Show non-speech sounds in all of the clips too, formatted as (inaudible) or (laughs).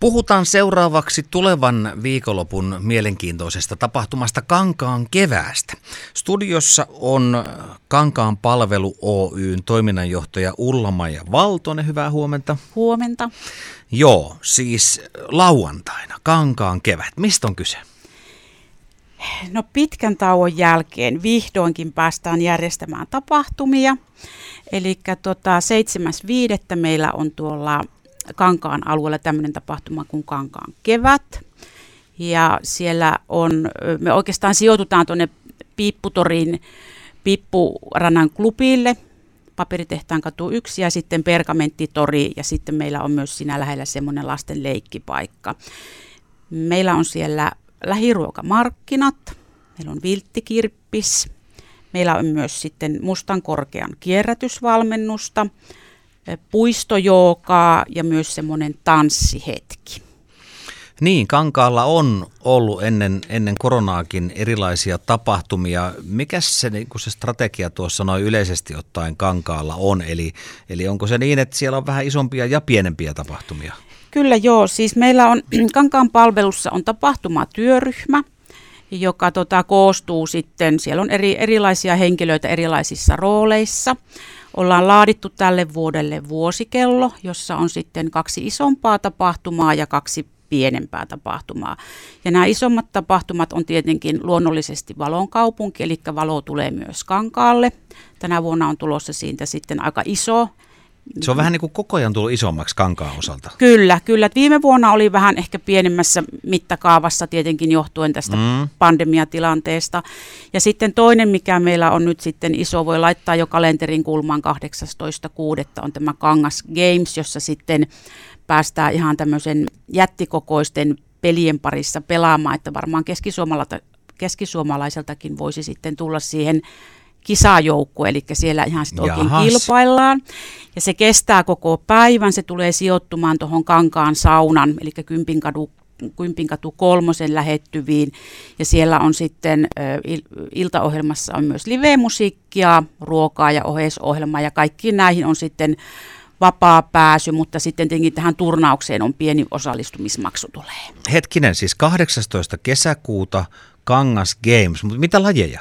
Puhutaan seuraavaksi tulevan viikonlopun mielenkiintoisesta tapahtumasta Kankaan keväästä. Studiossa on Kankaan palvelu Oyn toiminnanjohtaja Ulla-Maija Valtonen. Hyvää huomenta. Huomenta. Joo, siis lauantaina Kankaan kevät. Mistä on kyse? No pitkän tauon jälkeen vihdoinkin päästään järjestämään tapahtumia. Eli tota, 7.5. meillä on tuolla Kankaan alueella tämmöinen tapahtuma kuin Kankaan kevät. Ja siellä on, me oikeastaan sijoitutaan tuonne Piipputorin Piippurannan klubille, paperitehtaan katu 1 ja sitten Pergamenttitori ja sitten meillä on myös siinä lähellä semmoinen lasten leikkipaikka. Meillä on siellä lähiruokamarkkinat, meillä on vilttikirppis, meillä on myös sitten mustan korkean kierrätysvalmennusta, puistojookaa ja myös semmoinen tanssihetki. Niin, Kankaalla on ollut ennen, ennen koronaakin erilaisia tapahtumia. Mikä se, niin se strategia tuossa noin yleisesti ottaen Kankaalla on? Eli, eli onko se niin, että siellä on vähän isompia ja pienempiä tapahtumia? Kyllä joo, siis meillä on (clears throat) Kankaan palvelussa on tapahtumatyöryhmä, joka tota, koostuu sitten, siellä on eri, erilaisia henkilöitä erilaisissa rooleissa. Ollaan laadittu tälle vuodelle vuosikello, jossa on sitten kaksi isompaa tapahtumaa ja kaksi pienempää tapahtumaa. Ja nämä isommat tapahtumat on tietenkin luonnollisesti Valon kaupunki, eli valo tulee myös Kankaalle. Tänä vuonna on tulossa siitä sitten aika iso se on vähän niin kuin koko ajan tullut isommaksi kankaan osalta. Kyllä, kyllä. Viime vuonna oli vähän ehkä pienemmässä mittakaavassa tietenkin johtuen tästä mm. pandemiatilanteesta. Ja sitten toinen, mikä meillä on nyt sitten iso, voi laittaa jo kalenterin kulmaan 18.6. on tämä Kangas Games, jossa sitten päästään ihan tämmöisen jättikokoisten pelien parissa pelaamaan, että varmaan keskisuomalaiseltakin voisi sitten tulla siihen kisajoukku, eli siellä ihan sitten oikein kilpaillaan. Ja se kestää koko päivän, se tulee sijoittumaan tuohon Kankaan saunan, eli Kympinkadu Kympinkatu kolmosen lähettyviin. Ja siellä on sitten iltaohjelmassa on myös live-musiikkia, ruokaa ja oheisohjelma ja kaikki näihin on sitten vapaa pääsy, mutta sitten tietenkin tähän turnaukseen on pieni osallistumismaksu tulee. Hetkinen, siis 18. kesäkuuta Kangas Games, mutta mitä lajeja?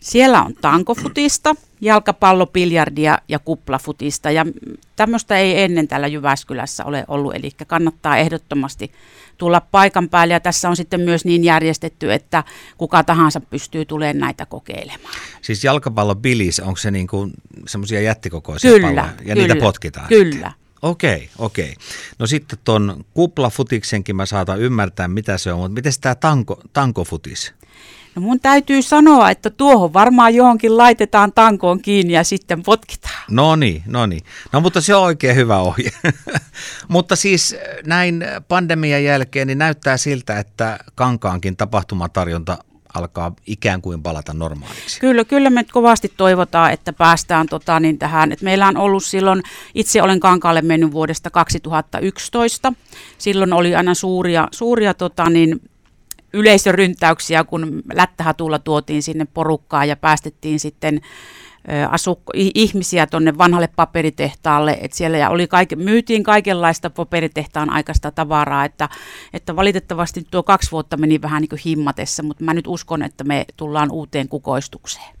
Siellä on tankofutista, jalkapallopiljardia ja kuplafutista ja tämmöistä ei ennen täällä Jyväskylässä ole ollut, eli kannattaa ehdottomasti tulla paikan päälle ja tässä on sitten myös niin järjestetty, että kuka tahansa pystyy tulemaan näitä kokeilemaan. Siis jalkapallobilis, onko se niin kuin semmoisia jättikokoisia kyllä, palloja ja kyllä, niitä potkitaan? Kyllä. Okei, okei. No sitten tuon kuplafutiksenkin mä saatan ymmärtää, mitä se on, mutta miten tämä tanko, tankofutis? No mun täytyy sanoa, että tuohon varmaan johonkin laitetaan tankoon kiinni ja sitten potkitaan. No niin, no niin. No mutta se on oikein hyvä ohje. (laughs) mutta siis näin pandemian jälkeen niin näyttää siltä, että kankaankin tapahtumatarjonta alkaa ikään kuin palata normaaliksi. Kyllä, kyllä me kovasti toivotaan, että päästään tota, niin tähän. Et meillä on ollut silloin, itse olen kankaalle mennyt vuodesta 2011. Silloin oli aina suuria, suuria tota, niin, yleisöryntäyksiä, kun lättähatulla tuotiin sinne porukkaa ja päästettiin sitten asuk- ihmisiä tuonne vanhalle paperitehtaalle, että siellä oli kaike, myytiin kaikenlaista paperitehtaan aikaista tavaraa, että, että valitettavasti tuo kaksi vuotta meni vähän niin kuin himmatessa, mutta mä nyt uskon, että me tullaan uuteen kukoistukseen.